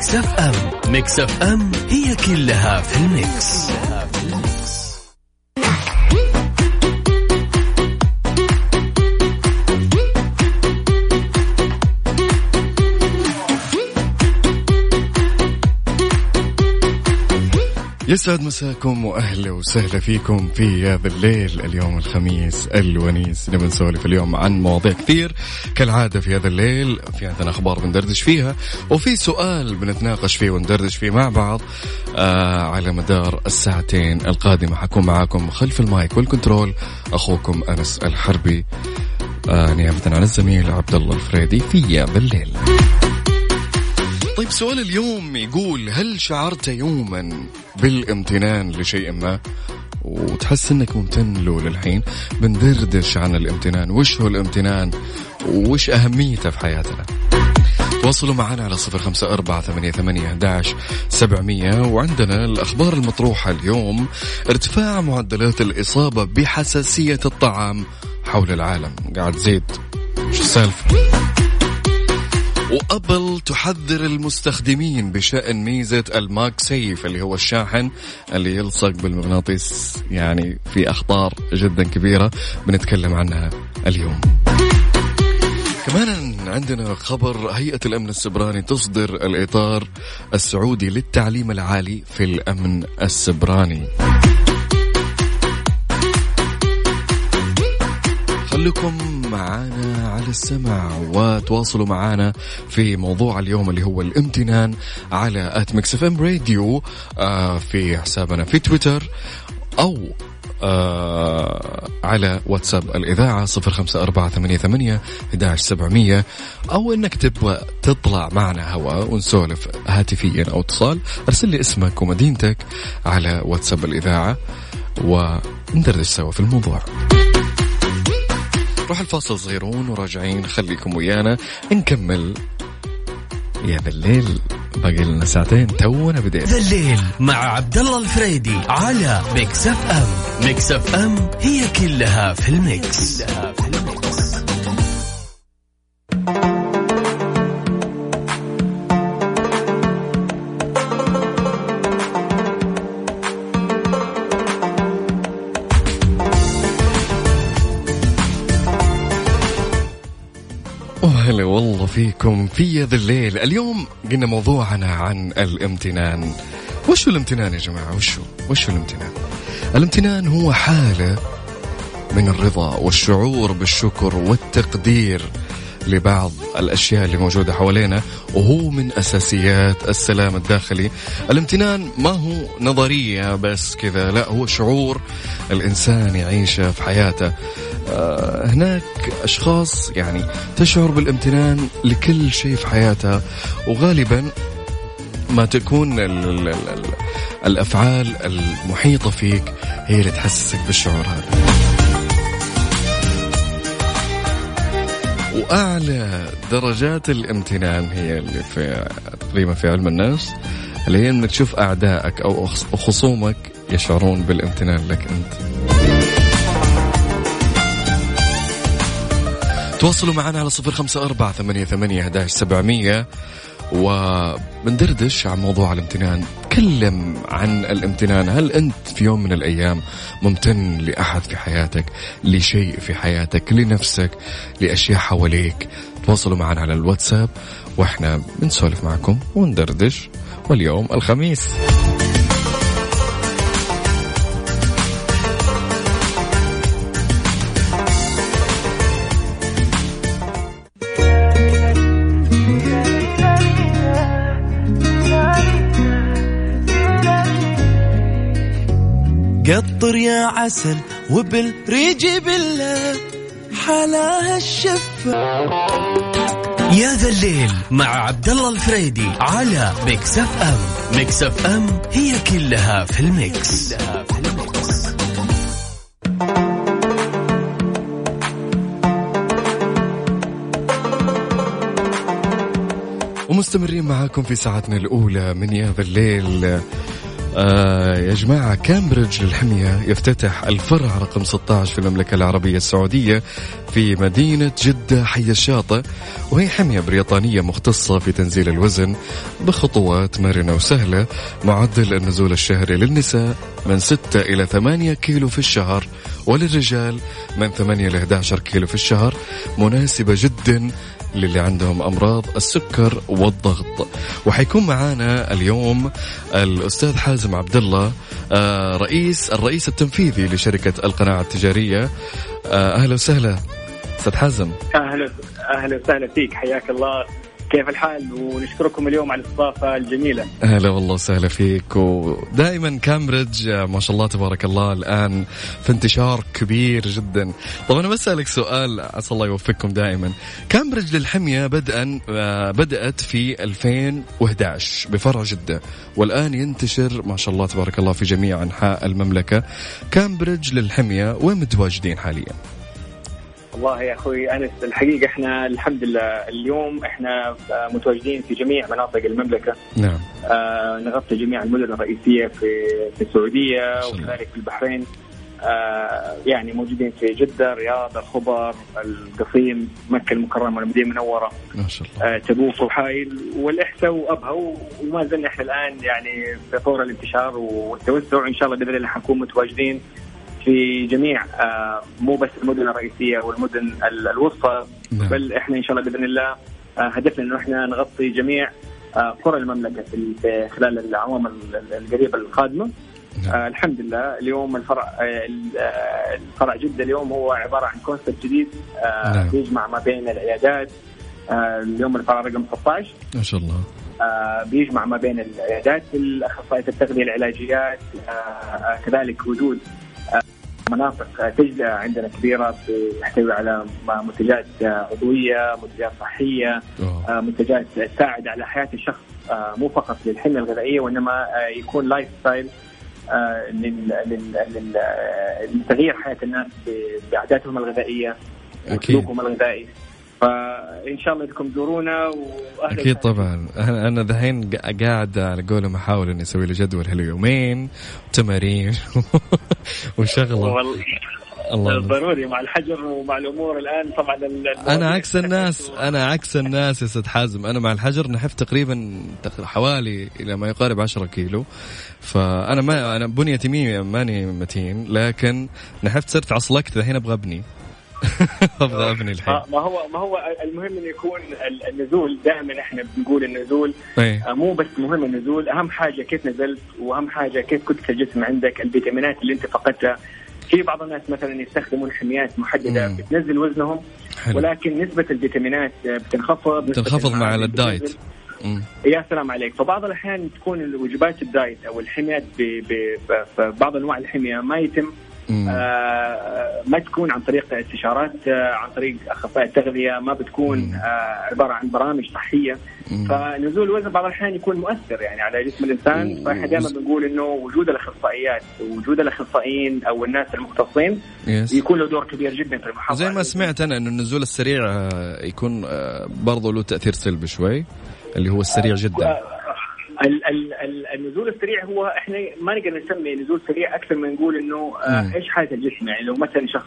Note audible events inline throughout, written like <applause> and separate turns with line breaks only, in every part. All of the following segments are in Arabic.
Mix FM Mix FM هي كلها في ال mix, كلها في ال mix.
يسعد مساكم وأهلا وسهلا فيكم في هذا الليل اليوم الخميس الونيس. نبي نسولف اليوم عن مواضيع كثير كالعادة في هذا الليل في عندنا أخبار بندردش فيها وفي سؤال بنتناقش فيه وندردش فيه مع بعض آه على مدار الساعتين القادمة. حكون معاكم خلف المايك وال control أخوكم أنس الحربي آه نيابة عن الزميل عبد الله الفريدي في هذا الليل. طيب سؤال اليوم يقول هل شعرت يوما بالامتنان لشيء ما؟ وتحس إنك ممتن له للحين بندردش عن الامتنان. وش هو الامتنان؟ وش أهميته في حياتنا؟ تواصلوا معنا على صفر خمسة أربعة ثمانية, ثمانية سبعمية. وعندنا الأخبار المطروحة اليوم ارتفاع معدلات الإصابة بحساسية الطعام حول العالم. قاعد تزيد شو السالفة؟ وأبل تحذر المستخدمين بشأن ميزة الماك سيف اللي هو الشاحن اللي يلصق بالمغناطيس يعني في أخطار جدا كبيرة بنتكلم عنها اليوم. كمان عندنا خبر هيئة الأمن السبراني تصدر الإطار السعودي للتعليم العالي في الأمن السبراني. خليكم معانا على السمع وتواصلوا معانا في موضوع اليوم اللي هو الامتنان على at Mix FM Radio في حسابنا في تويتر أو آه على واتساب الإذاعة صفر خمسة أربعة ثمانية, ثمانية سبعمية أو إنك تبغى تطلع معنا هواء ونسولف هاتفيا أو اتصال. أرسل لي اسمك ومدينتك على واتساب الإذاعة وندردش سوا في الموضوع. نروح الفاصل صغيرون وراجعين خليكم ويانا. نكمل يا ذا الليل باقي لنا ساعتين تونا بدينا
ذا الليل مع عبد الله الفريدي على Mix FM Mix FM هي كلها في ال mix, كلها في
ال mix. فيكم في هذا الليل. اليوم قلنا موضوعنا عن الامتنان. وش الامتنان يا جماعة؟ وش وش الامتنان؟ الامتنان هو حالة من الرضا والشعور بالشكر والتقدير. لبعض الأشياء اللي موجودة حوالينا وهو من أساسيات السلام الداخلي. الامتنان ما هو نظرية بس كذا لا هو شعور الإنسان يعيشه في حياته. آه هناك أشخاص يعني تشعر بالامتنان لكل شيء في حياتها وغالبا ما تكون ال ال ال الأفعال المحيطة فيك هي اللي تحسسك بالشعور هذا. وأعلى درجات الامتنان هي اللي في تقريبا في علم النفس اللي هي إنك تشوف أعدائك أو خصومك يشعرون بالامتنان لك أنت. تواصلوا معنا على صفر خمسة أربعة ثمانية, ثمانية وبندردش عن موضوع الامتنان تكلم عن الامتنان. هل أنت في يوم من الأيام ممتن لأحد في حياتك لشيء في حياتك لنفسك لأشياء حواليك؟ تواصلوا معنا على الواتساب وإحنا بنسولف معكم وندردش. واليوم الخميس.
قطر يا عسل وبالريج بالله حلاها الشفة.
يا ذا الليل مع عبد الله الفريدي على Mix FM. Mix FM هي كلها في ال mix, كلها في ال mix.
ومستمرين معاكم في ساعتنا الأولى من يا ذا الليل. آه يا جماعة كامبريدج للحمية يفتتح الفرع رقم 16 في المملكة العربية السعودية في مدينة جدة حي الشاطئ. وهي حمية بريطانية مختصة في تنزيل الوزن بخطوات مرنة وسهلة معدل النزول الشهري للنساء من 6 إلى 8 كيلو في الشهر. وللرجال من 8 إلى 11 كيلو في الشهر مناسبة جدا للي عندهم أمراض السكر والضغط. وحيكون معانا اليوم الأستاذ حازم عبد الله آه، رئيس الرئيس التنفيذي لشركة القناعه التجارية. آه، أهلا وسهلا أستاذ حازم.
أهلا أهلا وسهلا فيك حياك الله. كيف الحال؟ ونشكركم اليوم على الاستضافة الجميلة.
أهلا والله وسهلا فيك. ودائما كامبريدج ما شاء الله تبارك الله الآن في انتشار كبير جدا. طبعا أنا بسألك سؤال عسى الله يوفقكم دائما. كامبريدج للحمية بدءا آه، بدأت في 2011 بفرع جدة. والآن ينتشر ما شاء الله تبارك الله في جميع أنحاء المملكة. كامبريدج للحمية وين متواجدين حاليا؟
والله يا أخوي أنس الحقيقة إحنا الحمد لله اليوم إحنا متواجدين في جميع مناطق المملكة.
نعم.
آه نغطي جميع المدن الرئيسية في في السعودية وكذلك في البحرين. آه يعني موجودين في جدة الرياض الخبر القصيم مكة المكرمة والمدينه المنورة.
ما شاء الله.
آه تبوك وحايل والإحساء وابها وما زلنا إحنا الآن يعني في طور الانتشار والتوسع. ان شاء الله بإذن الله حنكون متواجدين. في جميع آه، مو بس المدن الرئيسية والمدن الوسطى
نعم.
بل إحنا إن شاء الله بإذن الله آه، هدفنا إنه إحنا نغطي جميع آه، قرى المملكة في خلال الاعوام القريبة القادمة
نعم.
آه الحمد لله اليوم الفرع آه الفرع جدة اليوم هو عبارة عن كونسبت جديد آه
نعم.
بيجمع ما بين العيادات آه اليوم الفرع رقم 16
ما شاء الله
آه بيجمع ما بين العيادات الأخصائية التغذية العلاجيات آه آه كذلك وجود مناطق تجزئة عندنا كبيرة تحتوي على منتجات عضوية، منتجات صحية،
أوه.
منتجات تساعد على حياة الشخص مو فقط للحمية الغذائية وإنما يكون lifestyle لتغيير حياة الناس بعاداتهم الغذائية وسلوكهم الغذائي فإن شاء الله انكم تزورونا
واهلا أكيد طبعا. أنا أنا دحين قاعد على قولهم احاول إني أسوي لي جدول هاليومين تمارين <laughs> وشغلة.
الله. ضروري مع الحجر ومع الأمور الآن طبعا
أنا عكس الناس <laughs> أنا عكس الناس يا أستاذ حازم. أنا مع الحجر نحف تقريبا حوالي إلى ما يقارب 10 كيلو. فأنا ما أنا بنيتي ماني متين لكن نحفت صرت عصلكت الحين أبغى أبني. <laughs> أبني الحين
ما هو ما هو المهم انه يكون النزول دائما إحنا بنقول النزول
أيه.
مو بس مهم النزول أهم حاجة كيف نزلت وأهم حاجة كيف كتله الجسم عندك الفيتامينات اللي أنت فقدتها في بعض الناس مثلا يستخدمون حميات محددة
مم.
بتنزل وزنهم
حلو.
ولكن نسبة الفيتامينات بتنخفض
بتنخفض مع ال diet.
يا سلام عليك فبعض الأحيان تكون وجبات ال diet أو الحميات ببعض أنواع الحمية ما يتم آه ما تكون عن طريق استشارات آه عن طريق اخصائي التغذية ما بتكون آه عبارة عن برامج
صحية.
فنزول الوزن بعض الأحيان يكون مؤثر يعني على جسم الإنسان. فإحنا دائما بنقول إنه وجود الأخصائيات وجود الأخصائيين أو الناس المختصين. يكون له دور كبير جدا في المحافظة.
زي ما سمعت أنا إنه النزول السريع آه، يكون آه، برضه له تأثير سلبي شوي اللي هو السريع جدا.
النزول السريع هو إحنا ما نقدر نسمي نزول سريع أكثر من نقول إنه آه،. إيش حالة الجسم يعني لو مثلا شخص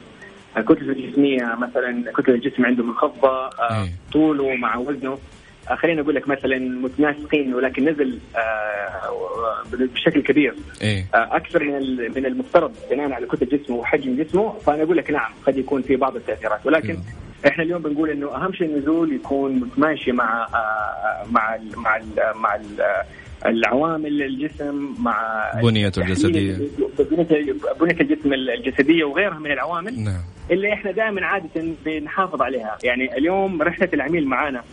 كتلته الجسمية مثلا كتلة الجسم عنده منخفضة آه،
إيه.
طوله مع وزنه آه، خلينا أقول لك مثلا متناسقين ولكن نزل آه، بشكل كبير آه، أكثر من من المفترض بناء على كتلة جسمه وحجم جسمه فأنا أقول لك نعم قد يكون في بعض التأثيرات ولكن
مم.
إحنا اليوم بنقول إنه أهم شيء النزول يكون متماشي مع آه، مع ال مع ال مع ال العوامل الجسم مع
بنيته الجسدية.
بنية بنية الجسم الجسدية وغيرها من العوامل
نعم
اللي إحنا دائما عادة بنحافظ عليها يعني اليوم رحلة العميل معانا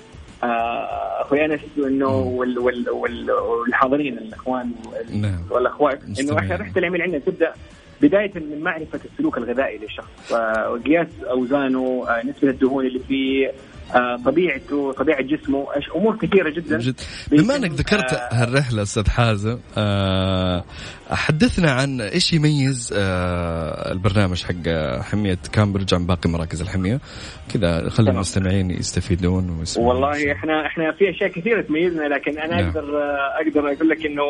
آه، أخوي أنس إنه وال وال وال والحاضرين الأخوان
نعم.
والأخوات
إنه.
إحنا رحلة العميل عندنا تبدأ بداية من معرفة السلوك الغذائي للشخص آه، قياس أوزانه آه، نسبة الدهون اللي فيه طبيعته طبيعة جسمه إيش أمور كثيرة جدا
جد بما
إنك
ذكرت
آه،
هالرحلة أستاذ حازم آه، حدثنا عن إيش يميز آه، البرنامج حق حمية كامبريدج عن باقي مراكز الحمية كذا خلي. المستمعين يستفيدون ويسمعون
والله إحنا إحنا في أشياء كثيرة تميزنا لكن أنا
نعم.
أقدر آه، أقدر أقول لك إنه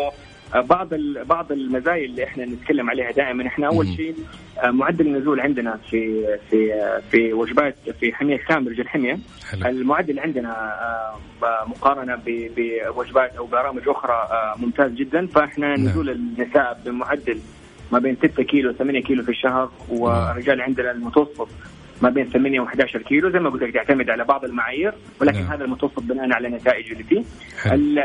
بعض بعض المزايا اللي إحنا نتكلم عليها دائما. إحنا أول شيء معدل النزول عندنا في في في وجبات في حمية كامبريدج الحميه حلو. المعدل عندنا مقارنة بوجبات أو برامج أخرى ممتاز جدا. فإحنا نعم. نزول النساء بمعدل ما بين 6 كيلو 8 كيلو في الشهر والرجال عندنا المتوسط ما بين 8 و11 كيلو زي ما قلت لك تعتمد على بعض المعايير ولكن نعم. هذا المتوسط بناء على النتائج اللي فيه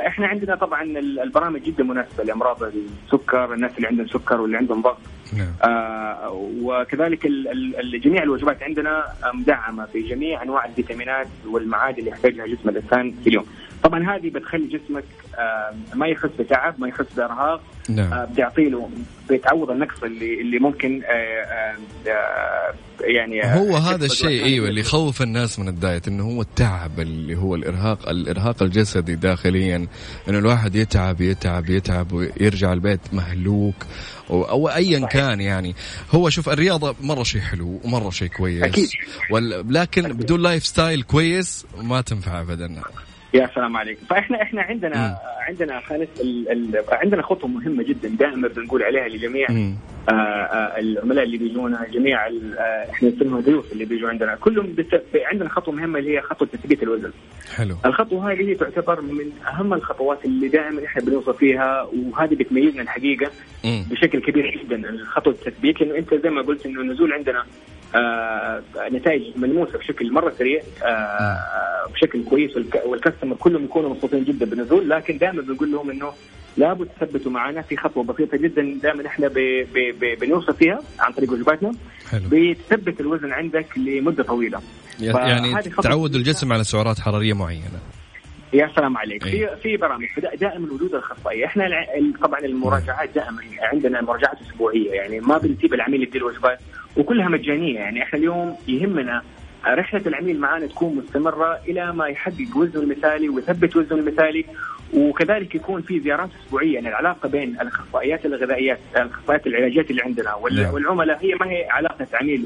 إحنا عندنا طبعا البرامج جدا مناسبة لأمراض السكر الناس اللي عندهم سكر واللي عندهم ضغط نعم. آه وكذلك ال ال جميع الوجبات عندنا مدعمه في جميع أنواع الفيتامينات والمعادن اللي يحتاجها جسم الإنسان في اليوم طبعا هذه بتخلي جسمك آه ما يحس بتعب ما يحس بإرهاق. نعم. آه بتعطي له بتعوض النقص اللي اللي ممكن آه آه, آه، يعني
هو هذا الشيء أيوه اللي يخوف الناس من الدايت إنه هو التعب اللي هو الإرهاق الإرهاق الجسدي داخليا. إنه الواحد يتعب يتعب يتعب ويرجع البيت مهلوك أو, أو ايا كان يعني. هو شوف الرياضة مرة شيء حلو ومرة شيء كويس.
أكيد.
لكن أكيد. بدون lifestyle كويس ما تنفع ابدا.
يا سلام عليك فاحنا إحنا عندنا م. عندنا خالد ال ال عندنا خطوة مهمة جدا دائما بنقول عليها لجميع آآ آآ آه، العملاء اللي بيجونا جميع آه، إحنا نسميهم ضيوف اللي بيجوا عندنا. كلهم عندنا خطوة مهمة اللي هي خطوة تثبيت الوزن.
حلو.
الخطوة هذه هي تعتبر من أهم الخطوات اللي دائما إحنا بنوصل فيها وهذه بتميزنا الحقيقة م. بشكل كبير جدا خطوة التثبيت. لأنه أنت زي ما قلت إنه النزول عندنا آه نتائج ملموسة بشكل مرة سريع آه بشكل كويس والكاستمر كلهم يكونوا مبسوطين جدا بالنزول لكن دائما بنقول لهم إنه لابد تثبتوا معنا في خطوة بسيطة جدا دائما إحنا بنوصل فيها عن طريق وجباتنا. بتثبت الوزن عندك لمدة طويلة.
يعني تعود الجسم على سعرات حرارية معينة.
يا سلام عليك أيه. في في برامج دائما وجود الاخصائيه إحنا طبعا المراجعات دائما عندنا مراجعات أسبوعية يعني ما بنسيب العميل يدي الوجبات وكلها مجانية يعني إحنا اليوم يهمنا رحلة العميل معنا تكون مستمرة إلى ما يحقق وزنه المثالي ويثبت وزنه المثالي وكذلك يكون في زيارات أسبوعية يعني العلاقة بين الأخصائيات الغذائيات الأخصائيات العلاجات اللي عندنا نعم. والعملاء هي ما هي علاقة عميل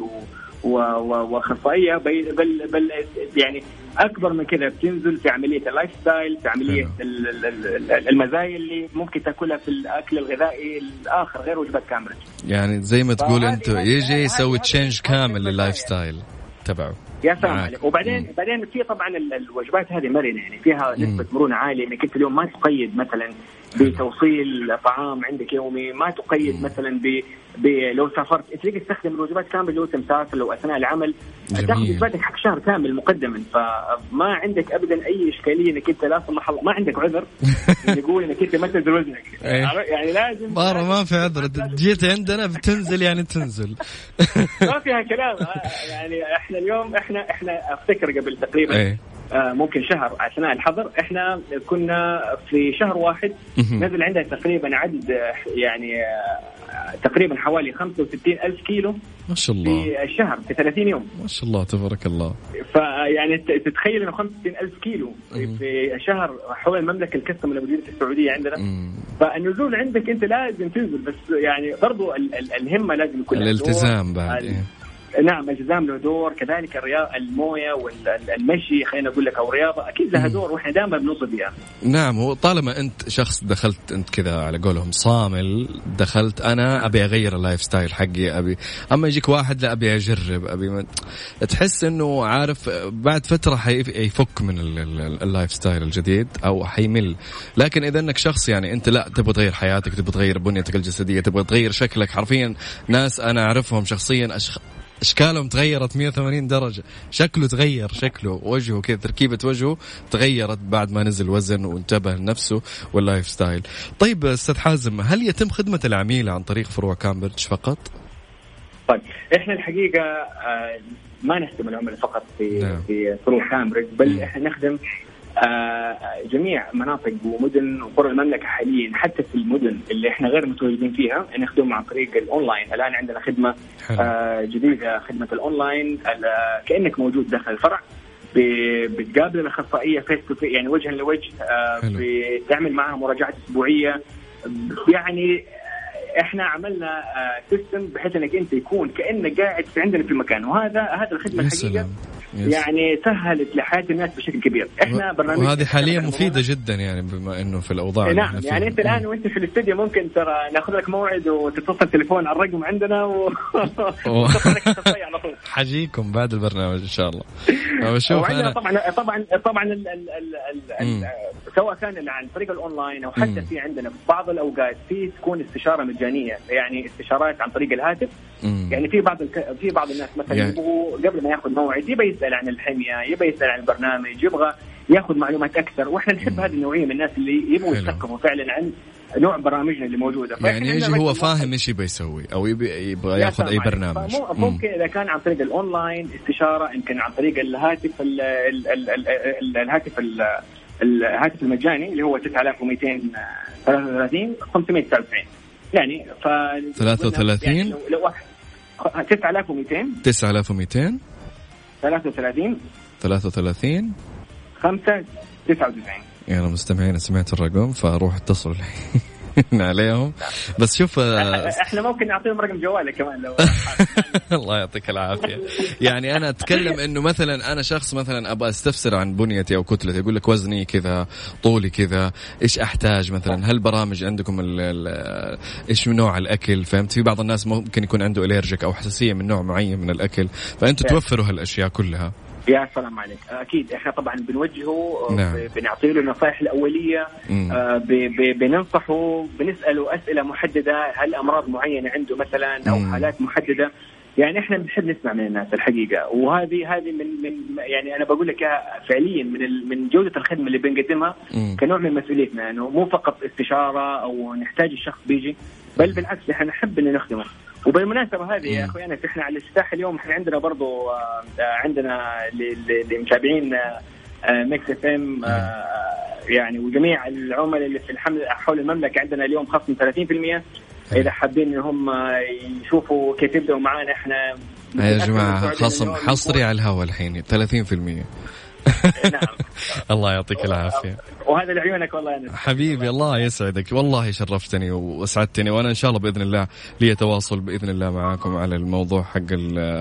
واخصائيه بل, بل بل يعني أكبر من كذا بتنزل في عملية ال lifestyle في عملية المزايا اللي ممكن تأكلها في الأكل الغذائي الآخر غير وجبات كاملة.
يعني زي ما تقول انت يجي يسوي change كامل لل lifestyle تبعه.
يا سلام عليك. وبعدين مم. بعدين في طبعا الوجبات هذه مرنة يعني فيها نسبة مرونة عالية إنك أنت اليوم ما تقيد مثلا بتوصيل طعام عندك يومي ما تقيد. مثلا ب... لو سافرت تلاقي تستخدم الوجبات كاملة لو انت مسافر لو أثناء العمل. تاخذ وجباتك حق شهر كامل مقدما. فما عندك ابدا أي إشكالية إنك أنت لا سمح الله ما عندك عذر <laughs> يقول إنك أنت ما تنزل وزنك.
إيه. يعني لازم مره ما في عذر. جيت عندنا بتنزل يعني تنزل. <laughs>
ما فيها كلام. يعني إحنا اليوم إحنا إحنا أفتكر قبل تقريبا. آه، ممكن شهر أثناء الحظر. إحنا كنا في شهر واحد. نزل عندنا تقريبا عدد يعني آه، تقريبا حوالي 65 ألف كيلو
ما شاء الله.
في الشهر في 30 يوم.
ما شاء الله تبارك الله.
فيعني تتخيل إنه 65 ألف كيلو في شهر حول المملكة ال customers اللي موجوده في السعودية عندنا. فالنزول عندك أنت لازم تنزل بس يعني برضو الهمة لازم يكون
الالتزام بعد.
نعم الالتزام له دور. كذلك الرياضه الموية والمشي خلينا أقول لك أو رياضة. أكيد لها دور وإحنا دائما بنوصل بها
نعم وطالما أنت شخص دخلت أنت كذا على قولهم صامل دخلت أنا أبي أغير ال lifestyle حقي أبي أما يجيك واحد لا أبي أجرب أبي من... تحس إنه عارف بعد فترة حيفك من ال lifestyle الجديد أو حيمل. لكن إذا إنك شخص يعني أنت لا تبغى تغير حياتك تبغى تغير بنيتك الجسدية تبغى تغير شكلك حرفيا. ناس أنا أعرفهم شخصيا أشخ... إشكالهم تغيرت 180 درجة. شكله تغير شكله وجهه كذا تركيبة وجهه تغيرت بعد ما نزل وزن وانتبه لنفسه وال lifestyle. طيب أستاذ حازم هل يتم خدمة العميل عن طريق فروع كامبريدج فقط؟
طيب إحنا الحقيقة آه، ما نخدم العملاء فقط في نعم. في فروع كامبريدج بل إحنا نخدم جميع مناطق ومدن وقرى المملكة حاليا حتى في المدن اللي إحنا غير متواجدين فيها نخدمهم عن طريق الأونلاين. الآن عندنا خدمة آه، جديدة خدمة الأونلاين كأنك موجود داخل الفرع بتقابل الأخصائية face to يعني وجها لوجه آه، بتعمل معها مراجعات أسبوعية. يعني إحنا عملنا سيستم بحيث إنك أنت يكون كأنك قاعد في عندنا في المكان. وهذا هذا الخدمة الحقيقة يعني سهلت لحياه الناس بشكل كبير. إحنا
برنامج وهذه حاليا مفيدة جدا يعني بما إنه في الأوضاع
نعم يعني أنت الآن وأنت في الاستديو ممكن ترى ناخذ لك موعد وتتصل تليفون على الرقم عندنا و <laughs> <laughs>
على طول. <laughs> حجيكم بعد البرنامج إن شاء الله.
بشوف أنا طبعا طبعا طبعا ال ال ال سواء كان عن طريق الأونلاين أو حتى في عندنا في بعض الأوقات في تكون استشارة مجانية يعني استشارات عن طريق الهاتف. يعني في بعض في بعض الناس مثلا يعني يبغوا قبل ما ياخذ موعد يبغى يسأل عن الحمية يبغى يسأل عن البرنامج يبغى ياخذ معلومات أكثر. وإحنا نحب هذه النوعية من الناس اللي يبغوا يثقفوا فعلا عن نوع برامجنا اللي موجودة.
يعني يجي هو فاهم إيش يبغى يسوي أو يبغى يبغى ياخذ أي برنامج.
ممكن إذا كان عن طريق الأونلاين استشارة يمكن عن طريق الهاتف ال ال ال ال الهاتف الهاتف المجاني اللي هو 9233 599 يعني ف
33 يعني لو
9200
9200
33
33
5 99
يلا مستمعين سمعت الرقم فروح اتصلوا عليهم. بس شوف
آه، إحنا ممكن نعطيهم رقم جوالك كمان لو <laughs>
الله يعطيك العافية. يعني أنا أتكلم إنه مثلا أنا شخص مثلا أبغى أستفسر عن بنيتي أو كتلتي يقول لك وزني كذا طولي كذا إيش أحتاج مثلا؟ هل برامج عندكم ال ال إيش نوع الأكل؟ فهمت؟ في بعض الناس ممكن يكون عنده الرجيك أو حساسية من نوع معين من الأكل. فانتم توفروا هالأشياء كلها.
يا سلام عليك. أكيد إحنا طبعا بنوجهه نعم. بنعطي له النصائح الأولية آه بننصحه بنسأله أسئلة محددة هل أمراض معينة عنده مثلا أو مم. حالات محددة؟ يعني إحنا بنحب نسمع من الناس الحقيقة. وهذه هذه من من يعني أنا بقول لك فعليا من من جودة الخدمة اللي بنقدمها. كنوع من مسؤوليتنا. إنه مو فقط استشارة أو نحتاج الشخص بيجي بل بالعكس إحنا نحب ان نخدمه. وبالمناسبة هذه يا أخوي انا إحنا على الافتتاح اليوم إحنا عندنا برضو آه، عندنا لمتابعين Mix FM يعني وجميع العملاء اللي في الحمل حول المملكة عندنا اليوم خصم 30% إذا حابين إن هم يشوفوا كيف يبدأوا معانا إحنا
يا جماعة خصم حصري على الهواء الحين 30% نعم. <laughs> الله يعطيك العافية.
وهذا لعيونك والله أنا.
حبيبي الله يسعدك. والله شرفتني واسعدتني وأنا إن شاء الله بإذن الله لي تواصل بإذن الله معاكم على الموضوع حق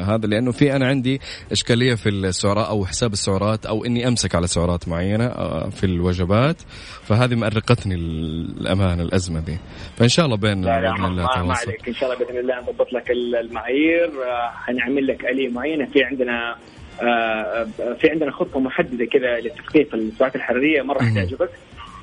هذا لأنه في أنا عندي إشكالية في السعرات أو حساب السعرات أو إني أمسك على سعرات معينة آه، في الوجبات فهذه مأرقتني الامانه الأزمة دي. فإن شاء الله بين
لا بإذن الله ما, ما عليك. إن شاء الله بإذن الله نضبط لك المعايير. آه، حنعمل لك آلية معينة. في عندنا آه، في عندنا خطة محددة كذا لتخفيف السعرات الحرارية مرة حتعجبك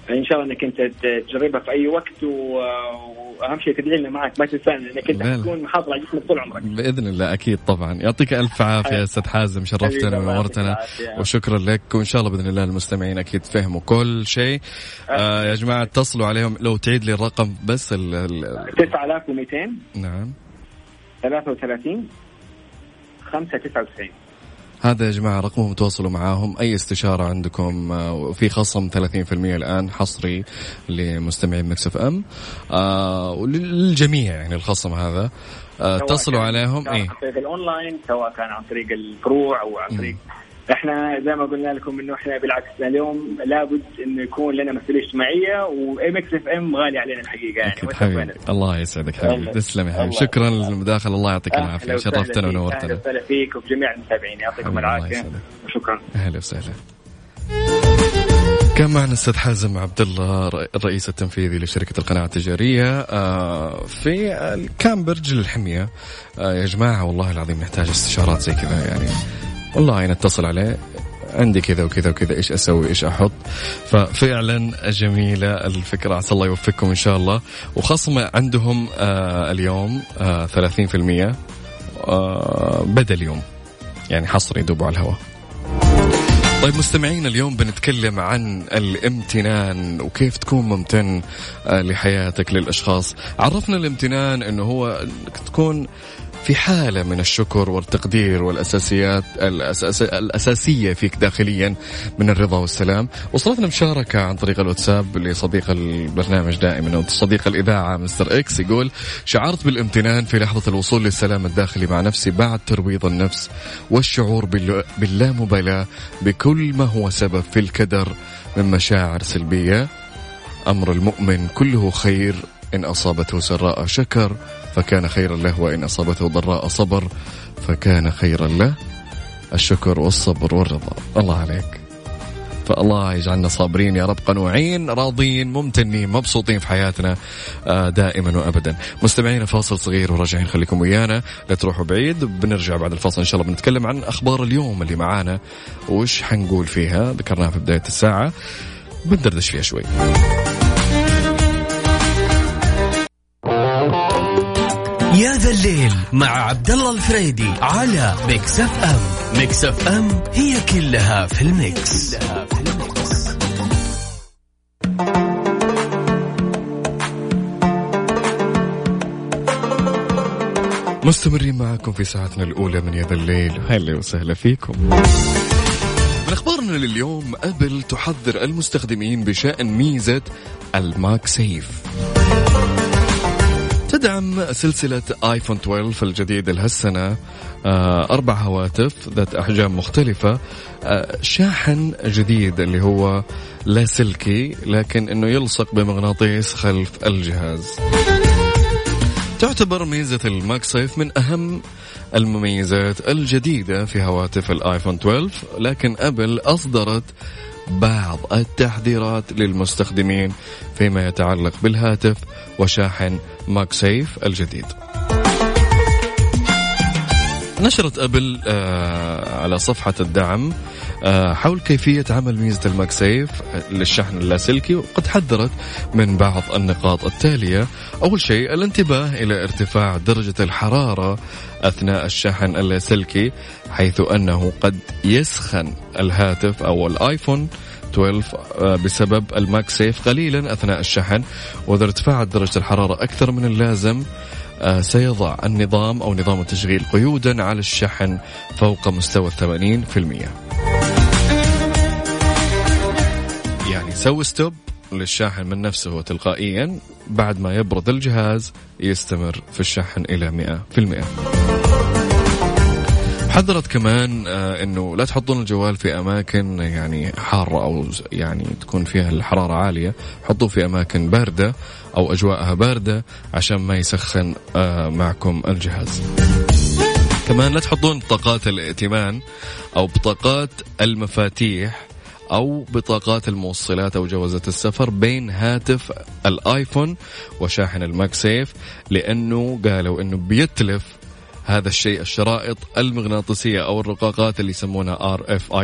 إن شاء الله إنك أنت تجربها في أي وقت وأهم شيء تدعي لنا معك ما تنسانا انك أنت تكون محافظ على جسمك طول عمرك.
بإذن الله أكيد طبعا. يعطيك ألف عافية أستاذ حازم شرفتنا ونورتنا. وشكرا لك وإن شاء الله بإذن الله المستمعين أكيد فهموا كل شيء. آه يا جماعة اتصلوا عليهم لو تعيد لي الرقم بس ال
9200
نعم.
33 599
هذا يا جماعة رقمهم تواصلوا معاهم. أي استشارة عندكم آه، في خصم 30% الآن حصري لمستمعين Mix FM. آه وللجميع يعني الخصم هذا. آه اتصلوا عليهم.
إيه. عن طريق الأونلاين سواء كان عن طريق الفروع أو عن طريق إحنا زي ما قلنا لكم إنه إحنا بالعكس اليوم لابد إنه يكون لنا مسؤولية اجتماعية و Mix FM غالي علينا الحقيقة يعني
حبيبي. الله يسعدك حبيبي. تسلم يا حبيبي. شكرا للمداخلة. الله يعطيك العافية. شرفتنا ونورتنا
أهلا وسهلا فيك وبجميع المتابعين. يعطيكم العافية. وشكرا
أهلا وسهلا. كان معنا الأستاذ حازم عبد الله الرئيس التنفيذي لشركة القناعه التجارية آه، في كامبرج للحمية. آه، يا جماعة والله العظيم نحتاج استشارات زي كذا يعني. والله نتصل عليه عندي كذا وكذا وكذا إيش أسوي إيش أحط. ففعلا جميلة الفكرة عسى الله يوفقكم إن شاء الله. وخصم عندهم آه اليوم آه 30% آه بدا اليوم يعني حصري دوبوا على الهواء طيب مستمعين اليوم بنتكلم عن الامتنان وكيف تكون ممتن آه، لحياتك للأشخاص. عرفنا الامتنان إنه هو تكون في حالة من الشكر والتقدير والأساسيات الأساس الأساسية فيك داخليا من الرضا والسلام. وصلتنا مشاركة عن طريق الواتساب لصديق البرنامج دائما صديق الإذاعة مستر إكس يقول شعرت بالامتنان في لحظة الوصول للسلام الداخلي مع نفسي بعد ترويض النفس والشعور باللامبالاة بكل ما هو سبب في الكدر من مشاعر سلبية. أمر المؤمن كله خير إن أصابته سراء شكر فكان خيرا له وإن أصابته ضراء صبر فكان خيرا له. الشكر والصبر والرضا. الله عليك. فالله يجعلنا صابرين يا رب قنوعين راضين ممتنين مبسوطين في حياتنا آه، دائما وابدا. مستمعين فاصل صغير وراجعين خليكم ويانا. لا تروحوا بعيد بنرجع بعد الفاصل إن شاء الله بنتكلم عن أخبار اليوم اللي معانا. وش حنقول فيها؟ ذكرناها في بداية الساعة. بندردش فيها شوي.
يا ذا الليل مع عبد الله الفريدي على Mix FM Mix FM هي كلها في ال mix.
مستمرين معكم في ساعتنا الأولى من ذا الليل. هلا وسهلا فيكم. من أخبارنا لليوم أبل تحذر المستخدمين بشأن ميزة ال MagSafe تدعم سلسلة آيفون 12 الجديدة لهالسنة آه، أربع هواتف ذات أحجام مختلفة آه، شاحن جديد اللي هو لاسلكي لكن أنه يلصق بمغناطيس خلف الجهاز. تعتبر ميزة ال MagSafe من أهم المميزات الجديدة في هواتف الآيفون 12 لكن أبل أصدرت بعض التحذيرات للمستخدمين فيما يتعلق بالهاتف وشاحن MagSafe الجديد. نشرت أبل آه على صفحة الدعم حول كيفية عمل ميزة ال MagSafe للشحن اللاسلكي وقد حذرت من بعض النقاط التالية. أول شيء الانتباه إلى ارتفاع درجة الحرارة أثناء الشحن اللاسلكي حيث أنه قد يسخن الهاتف أو الآيفون 12 آه، بسبب الماكسيف قليلا أثناء الشحن. وإذا ارتفعت درجة الحرارة أكثر من اللازم آه، سيضع النظام أو نظام التشغيل قيودا على الشحن فوق مستوى الثمانين في المية. يعني سوي ستوب للشاحن من نفسه تلقائيا. بعد ما يبرد الجهاز يستمر في الشحن إلى مئة في المئة. حذرت كمان آه إنه لا تحطون الجوال في أماكن يعني حارة أو يعني تكون فيها الحرارة عالية. حطوه في أماكن باردة أو أجواءها باردة عشان ما يسخن آه معكم الجهاز. كمان لا تحطون بطاقات الائتمان أو بطاقات المفاتيح أو بطاقات الموصلات أو جوازات السفر بين هاتف الآيفون وشاحن الماكسيف لأنه قالوا إنه بيتلف هذا الشيء الشرائط المغناطيسية أو الرقاقات اللي يسمونها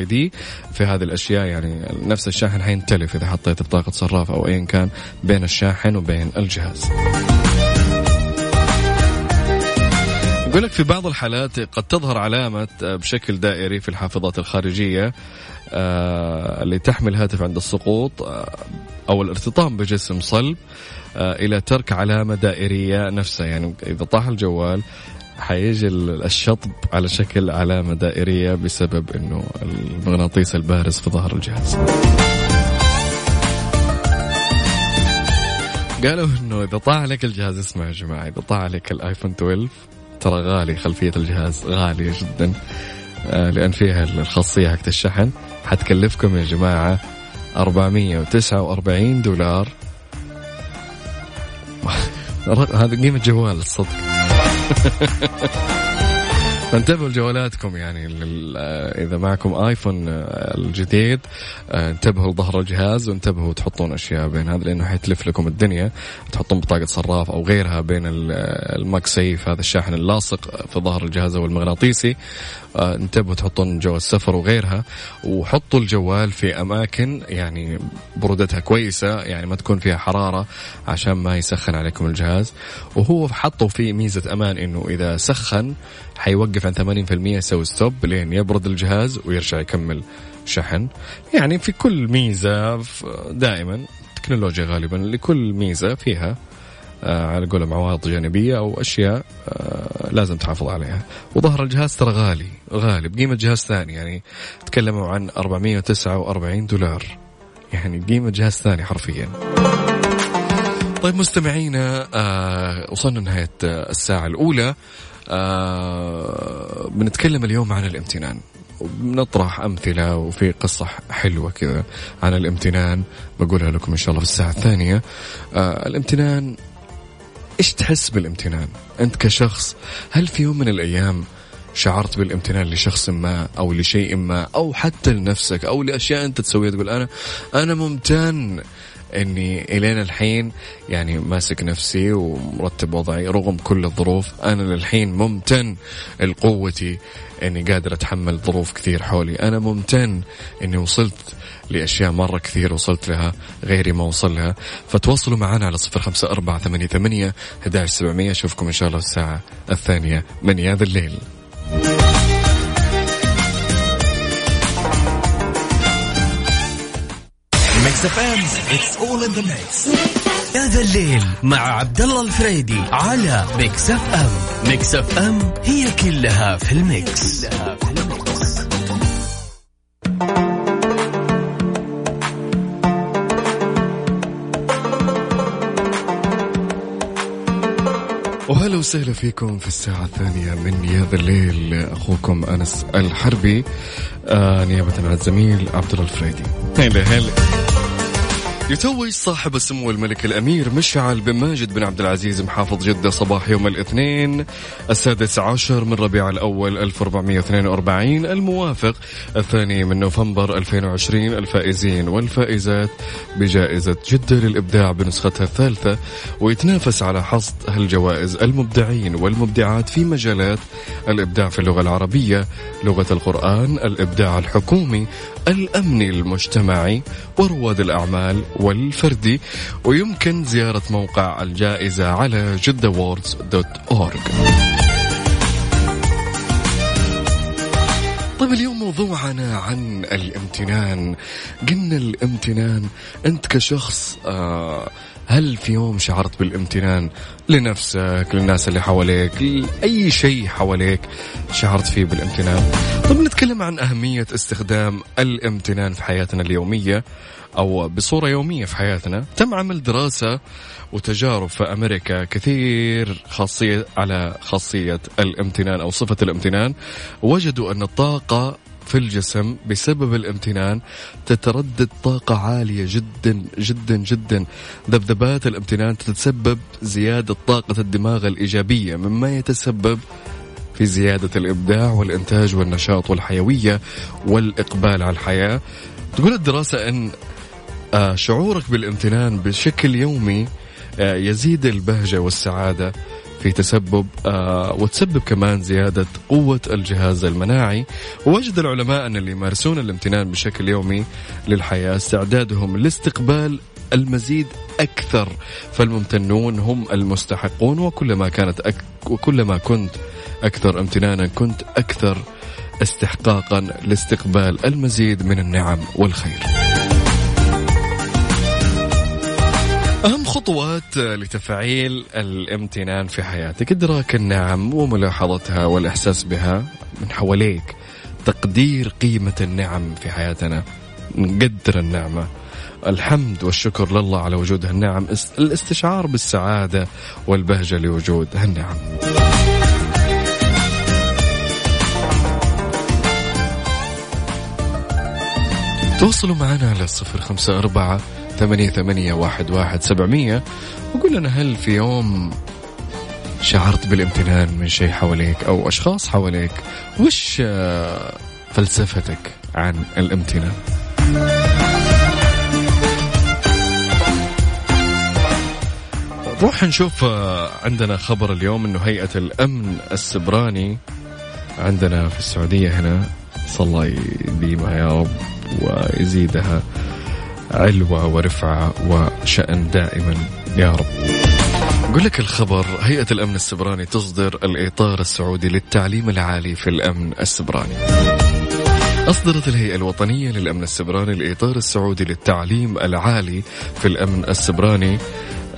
دي في هذه الأشياء يعني نفس الشاحن حينتلف إذا حطيت بطاقة صراف أو ايا كان بين الشاحن وبين الجهاز. يقول لك في بعض الحالات قد تظهر علامة بشكل دائري في الحافظات الخارجية آه، اللي تحمل هاتف عند السقوط آه، أو الارتطام بجسم صلب آه، إلى ترك علامة دائرية نفسها. يعني إذا طاح الجوال حيجي الشطب على شكل علامة دائرية بسبب إنه المغناطيس البارز في ظهر الجهاز. قالوا إنه إذا طاح عليك الجهاز اسمع يا جماعة إذا طاح عليك الايفون 12 ترى غالي خلفية الجهاز غالية جدا. آه، لأن فيها الخاصية حقت الشحن. حتكلفكم يا جماعة 449 دولار. <laughs> هذا قيمة جوال الصدق. <laughs> فانتبهوا لجوالاتكم يعني إذا معكم آيفون آه، الجديد آه، انتبهوا لظهر الجهاز وانتبهوا تحطون أشياء بين هذا لأنه حيتلف لكم الدنيا. تحطون بطاقة صراف أو غيرها بين ال MagSafe هذا الشاحن اللاصق في ظهر الجهاز أو المغناطيسي. آه، انتبهوا تحطون جواز سفر وغيرها. وحطوا الجوال في أماكن يعني برودتها كويسة يعني ما تكون فيها حرارة عشان ما يسخن عليكم الجهاز. وهو حطوا فيه ميزة أمان إنه إذا سخن حيوقف عن 80% يسوي stop لين يبرد الجهاز ويرجع يكمل شحن. يعني في كل ميزة دائما تكنولوجيا غالبا لكل ميزة فيها آه على قولهم عوارض جانبية أو أشياء آه لازم تحافظ عليها. وظهر الجهاز ترى غالي غالي بقيمة جهاز ثاني. يعني تكلموا عن 449 دولار. يعني قيمه جهاز ثاني حرفيا. طيب مستمعينا آه وصلنا نهايه الساعة الأولى. آه بنتكلم اليوم عن الامتنان. بنطرح أمثلة وفي قصة حلوة كذا عن الامتنان. بقولها لكم إن شاء الله في الساعة الثانية. آه الامتنان إيش تحس بالامتنان؟ أنت كشخص هل في يوم من الأيام شعرت بالامتنان لشخص ما أو لشيء ما أو حتى لنفسك أو لأشياء أنت تسويها؟ تقول أنا أنا ممتن. إني إلين الحين يعني ماسك نفسي ومرتب وضعي رغم كل الظروف. أنا للحين ممتن لقوتي إني قادر أتحمل ظروف كثير حولي. أنا ممتن إني وصلت لأشياء مرة كثير وصلت لها غيري ما وصل لها. فتواصلوا معنا على صفر خمسة أربعة ثمانية ثمانية سبعمية. أشوفكم إن شاء الله الساعة الثانية من هذا الليل.
Mix FM. It's all in the mix هذا الليل مع عبد الله الفريدي على Mix FM. Mix FM هي كلها في ال mix, كلها في ال mix.
وهلا وسهلا فيكم في الساعة الثانية من هذا الليل. أخوكم أنس الحربي آه نيابة عن الزميل عبد الله الفريدي. هلا هلا. يتوج صاحب السمو الملكي الأمير مشعل بن ماجد بن عبد العزيز محافظ جدة صباح يوم الاثنين السادس عشر من ربيع الأول 1442 الموافق الثاني من نوفمبر 2020 الفائزين والفائزات بجائزة جدة للإبداع بنسختها الثالثة ويتنافس على حصد هالجوائز المبدعين والمبدعات في مجالات الإبداع في اللغة العربية لغة القرآن الإبداع الحكومي الأمني المجتمعي ورواد الأعمال والفردي ويمكن زيارة موقع الجائزة على جدة طيب اليوم موضوعنا عن الامتنان. قلنا الامتنان أنت كشخص آه هل في يوم شعرت بالامتنان لنفسك للناس اللي حواليك لأي شيء حواليك شعرت فيه بالامتنان؟ طب نتكلم عن أهمية استخدام الامتنان في حياتنا اليومية أو بصورة يومية في حياتنا. تم عمل دراسة وتجارب في أمريكا كثير خاصية على خاصية الامتنان أو صفة الامتنان. وجدوا أن الطاقة في الجسم بسبب الامتنان تتردد طاقة عالية جدا جدا جدا. ذبذبات الامتنان تتسبب زيادة طاقة الدماغ الإيجابية مما يتسبب في زيادة الإبداع والإنتاج والنشاط والحيوية والإقبال على الحياة. تقول الدراسة أن آه، شعورك بالامتنان بشكل يومي آه، يزيد البهجة والسعادة. في تسبب آه وتسبب كمان زيادة قوة الجهاز المناعي ووجد العلماء أن اللي يمارسون الامتنان بشكل يومي للحياة استعدادهم لاستقبال المزيد أكثر فالممتنون هم المستحقون وكلما كانت أك... وكلما كنت أكثر امتنانا كنت أكثر استحقاقا لاستقبال المزيد من النعم والخير. أهم خطوات لتفعيل الامتنان في حياتك إدراك النعم وملاحظتها والإحساس بها من حواليك. تقدير قيمة النعم في حياتنا نقدر النعمة. الحمد والشكر لله على وجود هالنعم الاستشعار بالسعادة والبهجة لوجود هالنعم. تواصلوا معنا على الصفر خمسة أربعة ثمانية ثمانية واحد واحد سبعمية. وقول لنا هل في يوم شعرت بالامتنان من شيء حواليك أو أشخاص حواليك؟ وش آه، فلسفتك عن الامتنان؟ نروح نشوف آه، عندنا خبر اليوم إنه هيئة الأمن السبراني عندنا في السعودية هنا صلى يديمها يا رب ويزيدها. علوة ورفعة وشأن دائما يا رب. أقول لك الخبر هيئة الأمن السبراني تصدر الإطار السعودي للتعليم العالي في الأمن السبراني. أصدرت الهيئة الوطنية للأمن السبراني الإطار السعودي للتعليم العالي في الأمن السبراني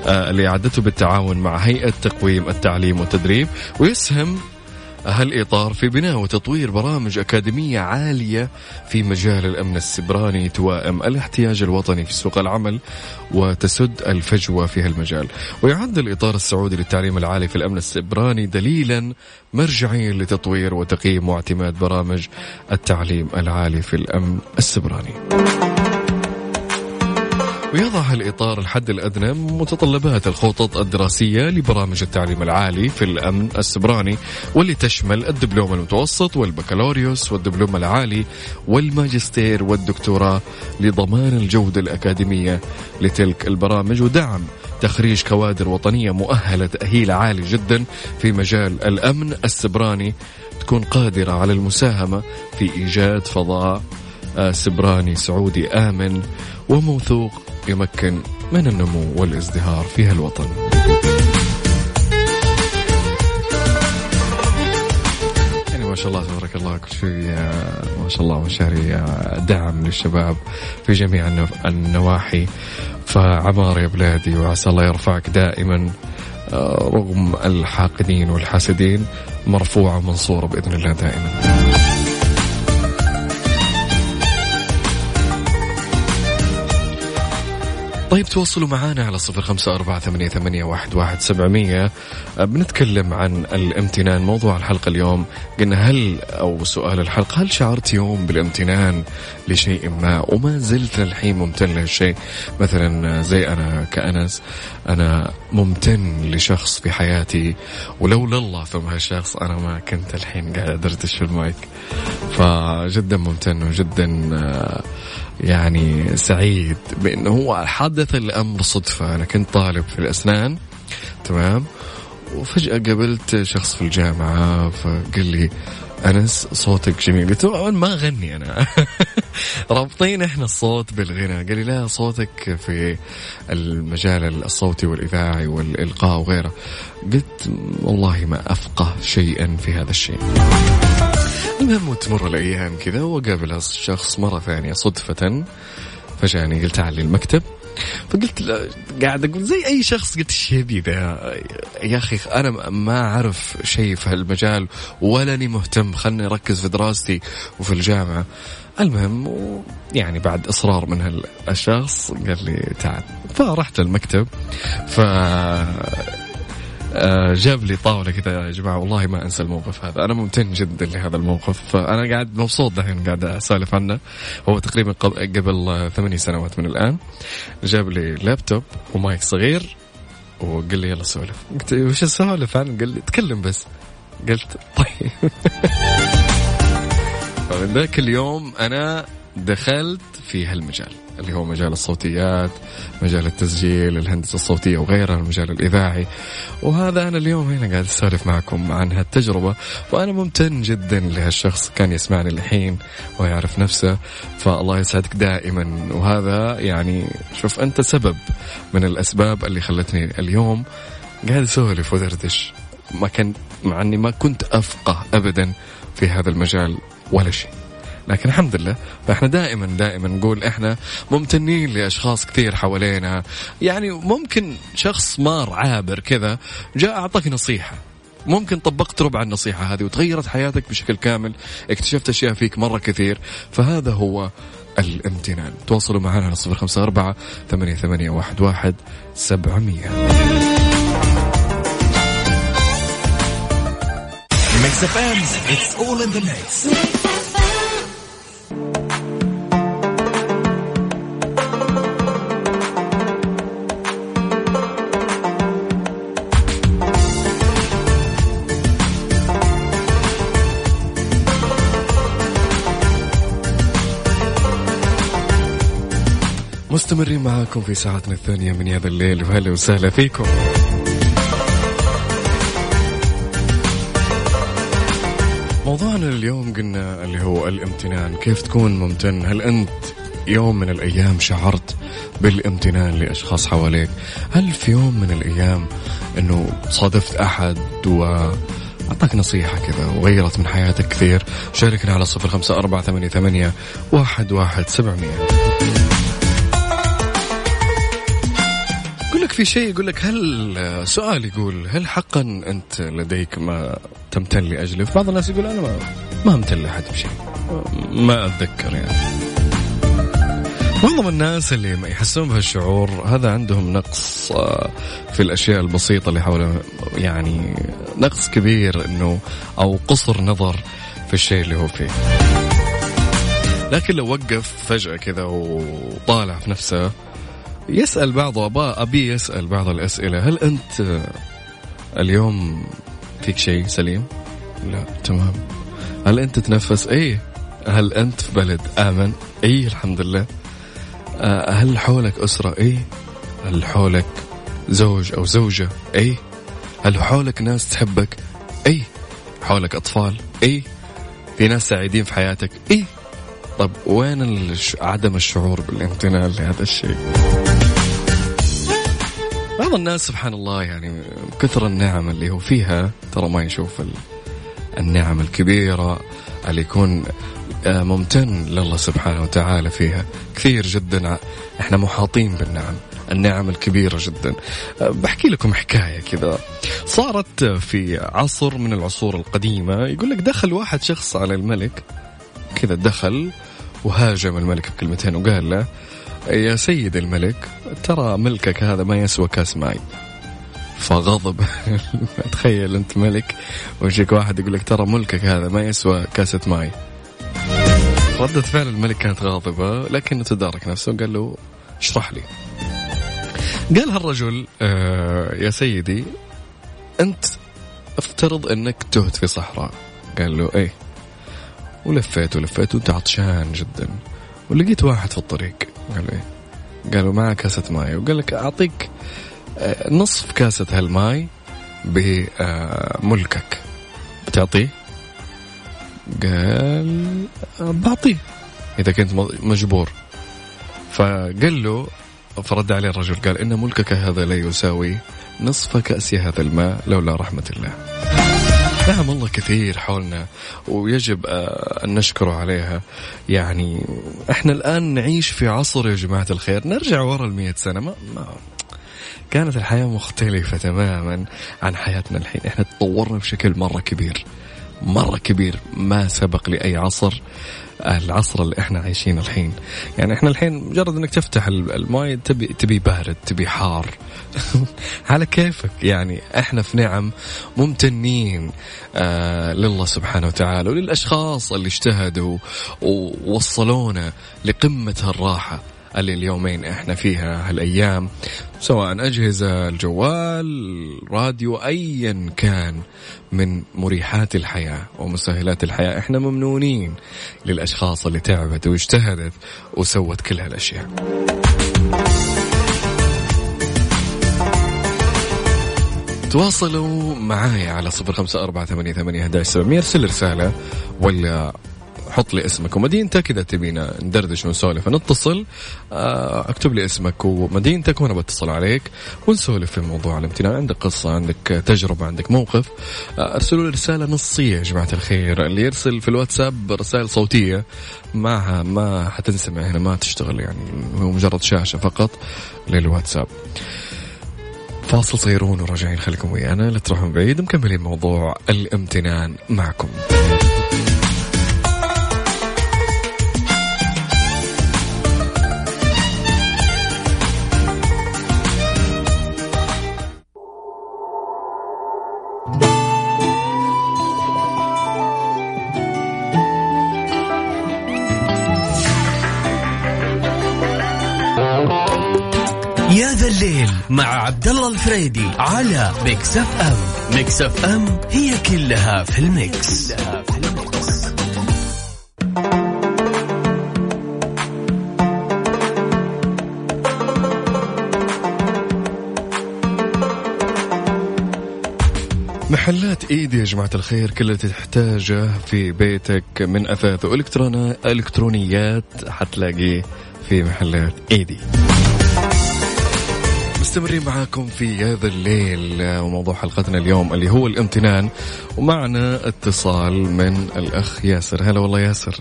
آه، اللي أعدته بالتعاون مع هيئة تقويم التعليم والتدريب ويسهم هالإطار في بناء وتطوير برامج أكاديمية عالية في مجال الأمن السبراني توائم الاحتياج الوطني في سوق العمل وتسد الفجوة في هالمجال. ويعد الإطار السعودي للتعليم العالي في الأمن السبراني دليلا مرجعيا لتطوير وتقييم واعتماد برامج التعليم العالي في الأمن السبراني. ويضع الإطار الحد الأدنى متطلبات الخطط الدراسية لبرامج التعليم العالي في الأمن السبراني واللي تشمل الدبلوم المتوسط والبكالوريوس والدبلوم العالي والماجستير والدكتوراه لضمان الجودة الأكاديمية لتلك البرامج ودعم تخريج كوادر وطنية مؤهلة تأهيل عالي جدا في مجال الأمن السبراني تكون قادرة على المساهمة في إيجاد فضاء آه، سبراني سعودي آمن. وموثوق يمكن من النمو والازدهار في هالوطن. يعني ما شاء الله تبارك الله كل شيء آه، ما شاء الله مشاريع آه، دعم للشباب في جميع النواحي. فعمار يا بلادي وعسى الله يرفعك دائما رغم الحاقدين والحاسدين مرفوعة ومنصورة بإذن الله دائما. طيب تواصلوا معنا على صفر خمسة أربعة ثمانية, ثمانية واحد, واحد سبعمية. أه، بنتكلم عن الامتنان موضوع الحلقة اليوم. قلنا هل أو سؤال الحلقة هل شعرت يوم بالامتنان لشيء ما؟ وما زلت للحين ممتن لهالشيء. مثلا زي أنا كأنس أنا ممتن لشخص في حياتي. ولولا الله ثم هالشخص أنا ما كنت الحين قاعد أدردش في المايك. فجدا ممتن وجدا أه، يعني سعيد بأنه هو حدث الأمر صدفة. أنا كنت طالب في الأسنان تمام؟ وفجأة قابلت شخص في الجامعة فقال لي أنس صوتك جميل. قلت له ما أغني أنا. <laughs> رابطين إحنا الصوت بالغنى. قال لي لا صوتك في المجال الصوتي والإذاعي والإلقاء وغيره. قلت والله ما أفقه شيئا في هذا الشيء. المهم وتمر الأيام كذا وقابل الشخص مرة ثانية صدفة فجأني قلت تعال المكتب فقلت قاعد أقول زي أي شخص قلت إيش يبي ذا؟ يا أخي أنا ما أعرف شيء في هالمجال ولاني مهتم خلني أركز في دراستي وفي الجامعة. المهم يعني بعد إصرار من هالشخص قال لي تعال. فرحت المكتب ف جاب لي طاولة كذا يا جماعة والله ما أنسى الموقف هذا. أنا ممتن جدا لهذا الموقف. فانا قاعد مبسوط دحين قاعد أسولف عنه. هو تقريبا قبل ثمانية سنوات من الآن. جاب لي لابتوب ومايك صغير وقال لي يلا سولف. قلت وش اسولف عنه قال لي تكلم بس. قلت طيب. <laughs> فمن ذاك اليوم أنا دخلت في هالمجال. اللي هو مجال الصوتيات مجال التسجيل الهندسة الصوتية وغيرها المجال الإذاعي. وهذا أنا اليوم هنا قاعد أسولف معكم عن هالتجربة وأنا ممتن جدا لهالشخص كان يسمعني الحين ويعرف نفسه فالله يسعدك دائما. وهذا يعني شوف أنت سبب من الأسباب اللي خلتني اليوم قاعد أسولف ودردش ما كان مع أني ما كنت أفقه أبدا في هذا المجال ولا شيء. لكن الحمد لله فإحنا دائما دائما نقول إحنا ممتنين لأشخاص كثير حوالينا. يعني ممكن شخص مار عابر كذا جاء أعطاك نصيحة. ممكن طبقت ربع النصيحة هذه وتغيرت حياتك بشكل كامل اكتشفت أشياء فيك مرة كثير. فهذا هو الامتنان. تواصلوا معنا على صفر خمسة أربعة ثمانية, ثمانية واحد, واحد سبعمية.
Mix.
مستمرين معاكم في ساعتنا الثانية من هذا الليل وهلا وسهلا فيكم. موضوعنا اليوم قلنا اللي هو الامتنان كيف تكون ممتن؟ هل أنت يوم من الأيام شعرت بالامتنان لأشخاص حواليك؟ هل في يوم من الأيام أنه صادفت أحد و أعطاك نصيحة كذا وغيرت من حياتك كثير؟ شاركنا على صفر خمسة أربعة ثمانية, ثمانية واحد, واحد سبعمية. في شيء؟ يقول لك هل سؤال يقول هل حقا أنت لديك ما تمتن لأجله؟ بعض الناس يقول أنا ما, ما أمتن لأحد بشيء. ما أتذكر يعني. معظم الناس اللي يحسون بهالشعور هذا عندهم نقص آه، في الأشياء البسيطة اللي حوله. يعني نقص كبير إنه أو قصر نظر في الشيء اللي هو فيه. لكن لو وقف فجأة كذا وطالع في نفسه يسأل بعض أبا أبي يسأل بعض الأسئلة هل أنت اليوم فيك شيء سليم؟ لا تمام هل أنت تنفس؟ إيه هل أنت في بلد آمن؟ إيه الحمد لله آه، هل حولك أسرة؟ إيه هل حولك زوج أو زوجة؟ إيه هل حولك ناس تحبك؟ إيه حولك أطفال؟ إيه في ناس سعيدين في حياتك؟ إيه طب وين عدم الشعور بالامتنان لهذا الشيء؟ بعض الناس سبحان الله يعني كثر النعم اللي هو فيها ترى ما يشوف النعم الكبيرة اللي يكون آه، ممتن لله سبحانه وتعالى فيها. كثير جدا إحنا محاطين بالنعم النعم الكبيرة جدا. آه، بحكي لكم حكاية كذا. صارت في عصر من العصور القديمة يقول لك دخل واحد شخص على الملك كذا دخل وهاجم الملك بكلمتين وقال له يا سيد الملك ترى ملكك هذا ما يسوى كاس ماي. فغضب. <laughs> تخيل أنت ملك ويجيك واحد يقول لك ترى ملكك هذا ما يسوى كاسة ماي. ردة فعل الملك كانت غاضبة لكنه تدارك نفسه وقال له اشرح لي. قال هالرجل آه يا سيدي أنت افترض إنك تهت في صحراء. قال له إيه. ولفيت ولفيت وانت عطشان جدا. ولقيت واحد في الطريق. قال إيه؟ قالوا معك كاسة ماي. وقال لك أعطيك آه، نصف كاسة هالماي بملكك. بتعطيه قال بعطيه إذا كنت مجبور. فقال له فرد عليه الرجل قال إن ملكك هذا لا يساوي نصف كأس هذا الماء لولا رحمة الله. نعم الله كثير حولنا ويجب آه، أن نشكره عليها. يعني إحنا الآن نعيش في عصر يا جماعة الخير. نرجع ورا المية سنة. ما, ما كانت الحياة مختلفة تماما عن حياتنا الحين. إحنا تطورنا بشكل مرة كبير. مرة كبير ما سبق لأي عصر. العصر اللي إحنا عايشين الحين. يعني إحنا الحين مجرد إنك تفتح الماي تبي تبي بارد تبي حار. <laughs> على كيفك. يعني إحنا في نعم ممتنين آه لله سبحانه وتعالى وللأشخاص اللي اجتهدوا ووصلونا لقمة الراحة. اللي اليومين إحنا فيها هالايام سواء أجهزة الجوال راديو ايا كان من مريحات الحياة ومسهلات الحياة. إحنا ممنونين للأشخاص اللي تعبت واجتهدت وسوت كل هالأشياء. تواصلوا معايا على صفر خمسة أربعة ثمانية ثمانية ارسل رسالة ولا حط لي اسمك. ومدينتك إذا تبينا ندردش ونسولف. نتصل آه، اكتب لي اسمك ومدينتك وأنا بتصل عليك ونسولف في موضوع الامتنان عندك قصة عندك تجربة عندك موقف. آه، ارسلوا لي رسالة نصية يا جماعة الخير. اللي يرسل في الواتساب رسائل صوتية معها ما حتنسمع هنا ما تشتغل يعني هو مجرد شاشة فقط للواتساب. فاصل صغيرون وراجعين خليكم ويانا لا تروحون بعيد. مكملين موضوع الامتنان معكم.
مع عبد الله الفريدي على Mix FM Mix FM هي كلها في ال mix.
محلات ايدي يا جماعة الخير كل اللي تحتاجه في بيتك من أثاث والكترونيات حتلاقيه في محلات إيدي مستمرين معاكم في هذا الليل وموضوع حلقتنا اليوم اللي هو الامتنان ومعنا اتصال من الأخ ياسر. هلا والله ياسر.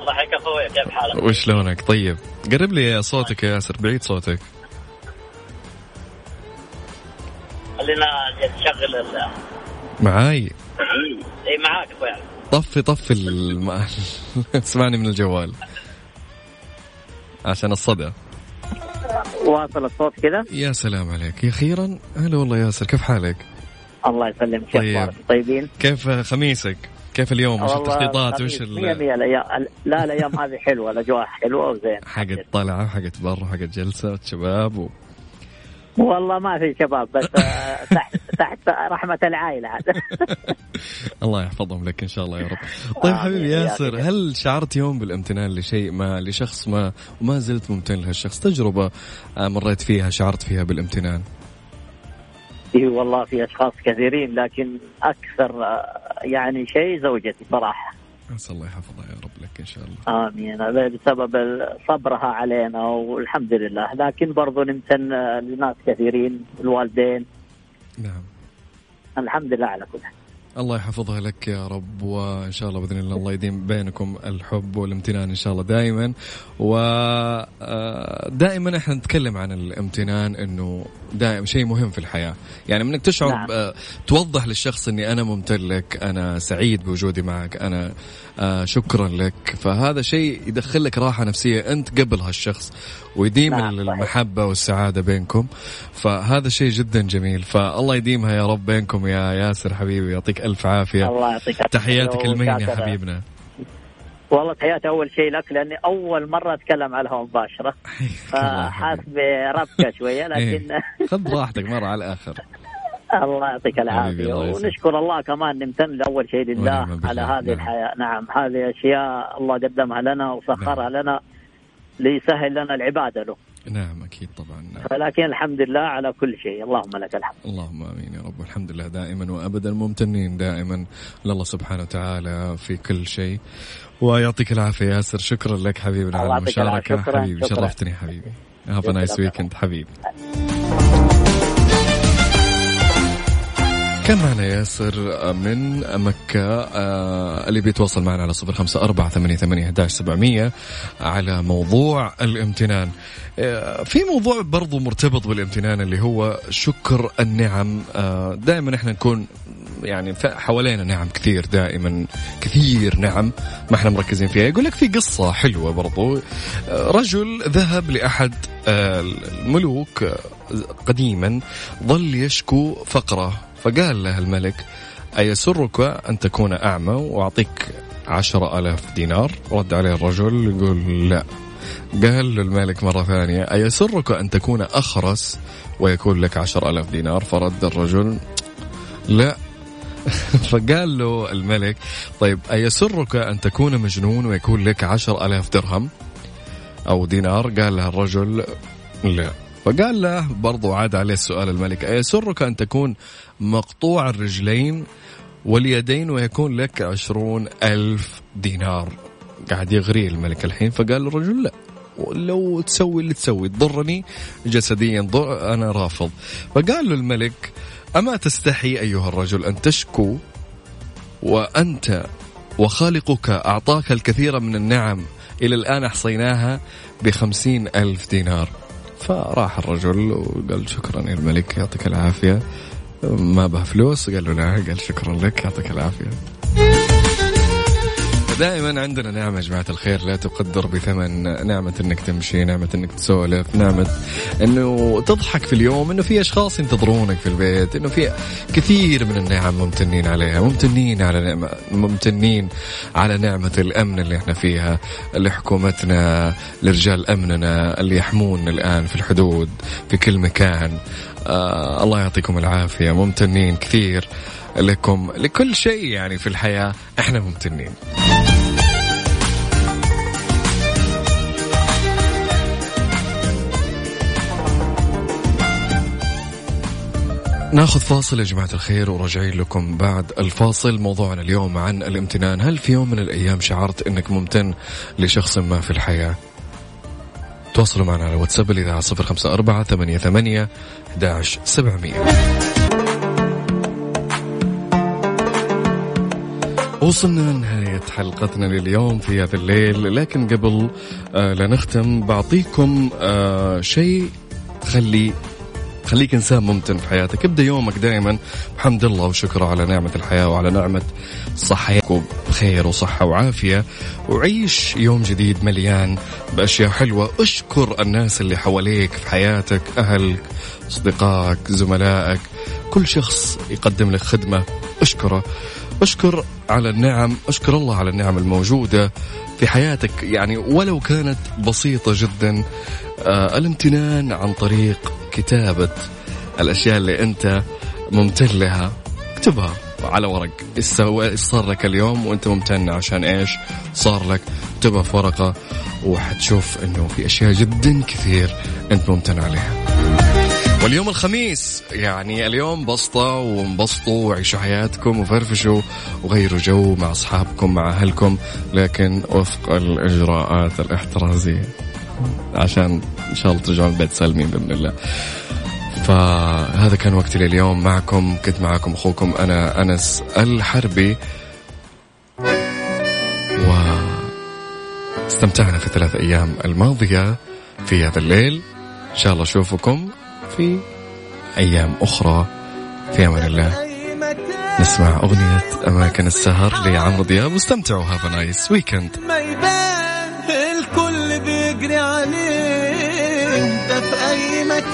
الله يحييك أخوي كيف حالك؟
وشلونك طيب. قرب لي صوتك يا ياسر بعيد صوتك.
خلينا نشغل
معاي؟
إي معاك أخوي.
طفي طفي الم... <laughs> اسمعني من الجوال. عشان الصدى.
واصل الصوت كذا.
يا سلام عليك. أخيرا هلا والله ياسر كيف حالك؟
الله يسلمك. طيب. طيبين؟
كيف خميسك؟ كيف اليوم؟ وش التخطيطات. وش
مية
ال-
مية الأيام لا الأيام هذه حلوة الأجواء حلوة وزين.
حقت طلعة حقت برا حقت جلسة شباب و...
والله ما في شباب بس تحت تحت رحمة العائلة عاد <laughs>
الله يحفظهم لك إن شاء الله يا رب. طيب. حبيبي ياسر. هل شعرت يوم بالامتنان لشيء ما لشخص ما وما زلت ممتن لهالشخص تجربة آه، مريت فيها شعرت فيها بالامتنان
إي والله في أشخاص كثيرين لكن أكثر آه، يعني شيء زوجتي صراحة
عسى الله يحفظها يا رب لك إن شاء الله.
آمين. هذا بسبب صبرها علينا والحمد لله. لكن برضو نمتن لناس كثيرين الوالدين.
نعم.
الحمد لله على كل حال.
الله يحفظها لك يا رب وإن شاء الله بإذن الله الله يديم بينكم الحب والامتنان إن شاء الله دائما ودائما إحنا نتكلم عن الامتنان إنه دائما شيء مهم في الحياة يعني منك تشعر
نعم.
نعم. توضح للشخص إني أنا ممتن لك أنا سعيد بوجودي معك أنا آه، شكرا لك فهذا شيء يدخل لك راحة نفسية أنت قبل هالشخص ويديم
نعم،.
المحبة والسعادة بينكم فهذا شيء جدا جميل فالله يديمها يا رب بينكم يا ياسر حبيبي يعطيك ألف عافية
الله يعطيك.
تحياتك المين يا. حبيبنا
والله تحياتي أول شيء لك لأني أول مرة أتكلم على الهواء
مباشرة <laughs>
فحاس. بربكه شوية لكن
إيه. خذ راحتك مرة على الآخر <laughs>
الله يعطيك
حبيبي، العافية.
ونشكر الله كمان نمتن اول شيء لله. على هذه
نعم.
الحياة نعم هذه أشياء الله قدمها لنا وسخرها لنا ليسهل لنا العبادة له
نعم أكيد طبعا نعم.
ولكن الحمد لله على كل شيء اللهم لك الحمد
اللهم آمين يا رب الحمد لله دائما وابدا ممتنين دائما لله سبحانه وتعالى في كل شيء ويعطيك العافية ياسر شكرا لك حبيبنا على. المشاركة
شكراً،
حبيبي. شرفتني حبيبي have
nice.
weekend حبيبي كان معنا ياسر من مكة؟ آه، اللي بيتواصل معنا على صفر خمسة أربعة ثمانية ثمانية سبعمية على موضوع الامتنان. آه، في موضوع برضو مرتبط بالامتنان اللي هو شكر النعم. آه، دائما إحنا نكون يعني حوالينا نعم كثير دائما كثير نعم ما إحنا مركزين فيها. يقول لك في قصة حلوة برضو. رجل ذهب لأحد الملوك قديما ظل يشكو فقره. فقال له الملك أيسرك أن تكون أعمى وأعطيك عشرة ألاف دينار؟ رد عليه الرجل يقول لا. قال له الملك مرة ثانية أيسرك أن تكون أخرس ويكون لك عشر ألاف دينار؟ فرد الرجل لا. <laughs> فقال له الملك طيب أيسرك أن تكون مجنون ويكون لك عشر ألاف درهم أو دينار؟ قال له الرجل لا. فقال له برضو عاد عليه السؤال الملك أيسرك أن تكون مقطوع الرجلين واليدين ويكون لك عشرون ألف دينار؟ قاعد يغري الملك الحين فقال الرجل لا لو تسوي اللي تسوي تضرني جسديا ضر أنا رافض. فقال له الملك أما تستحي أيها الرجل أن تشكو وأنت وخالقك أعطاك الكثير من النعم إلى الآن أحصيناها بخمسين ألف دينار. فراح الرجل وقال شكرا يا الملك يعطيك العافية. ما به فلوس قال له لا قال شكرا لك يعطيك العافية. دائما عندنا نعمة يا جماعة الخير لا تقدر بثمن نعمة إنك تمشي نعمة إنك تسولف نعمة إنه تضحك في اليوم إنه في أشخاص ينتظرونك في البيت إنه في كثير من النعم ممتنين عليها ممتنين على نعمة ممتنين على نعمة الأمن اللي إحنا فيها لحكومتنا لرجال أمننا اللي يحمون الآن في الحدود في كل مكان. آه الله يعطيكم العافية ممتنين كثير لكم لكل شيء يعني في الحياة إحنا ممتنين. ناخذ فاصل يا جماعة الخير وراجعين لكم بعد الفاصل. موضوعنا اليوم عن الامتنان. هل في يوم من الأيام شعرت أنك ممتن لشخص ما في الحياة؟ تواصلوا معنا على واتساب الإذاعة صفر خمسة أربعة ثمانية ثمانية أحداش سبعمية. وصلنا لنهاية حلقتنا لليوم في هذا الليل لكن قبل آه لا نختم بعطيكم آه شيء تخلي خليك إنسان ممتن في حياتك. ابدأ يومك دائما بحمد الله وشكر على نعمة الحياة وعلى نعمة صحتك بخير وصحة وعافية. وعيش يوم جديد مليان بأشياء حلوة. أشكر الناس اللي حواليك في حياتك أهلك أصدقائك زملائك. كل شخص يقدم لك خدمة. أشكره. أشكر على النعم. أشكر الله على النعم الموجودة في حياتك. يعني ولو كانت بسيطة جدا آه الامتنان عن طريق كتابة الأشياء اللي أنت ممتن لها. اكتبها على ورق. إيش صار لك اليوم وأنت ممتن عشان إيش صار لك؟ اكتبها في ورقة وحتشوف إنه في أشياء جدا كثير أنت ممتن عليها. واليوم الخميس يعني اليوم بسطة وانبسطوا وعيشوا حياتكم وفرفشوا وغيروا جو مع أصحابكم مع أهلكم لكن وفق الإجراءات الإحترازية. عشان إن شاء الله ترجعون البيت سالمين بإذن الله. فهذا كان وقتي لليوم. معكم كنت معكم أخوكم أنا أنس الحربي. و استمتعنا في الثلاث أيام الماضية في هذا الليل. إن شاء الله أشوفكم في أيام أخرى. في أمان الله. نسمع أغنية أماكن السهر لعمرو دياب. واستمتعوا. have nice weekend
ما يبان الكل بيجري عليه انت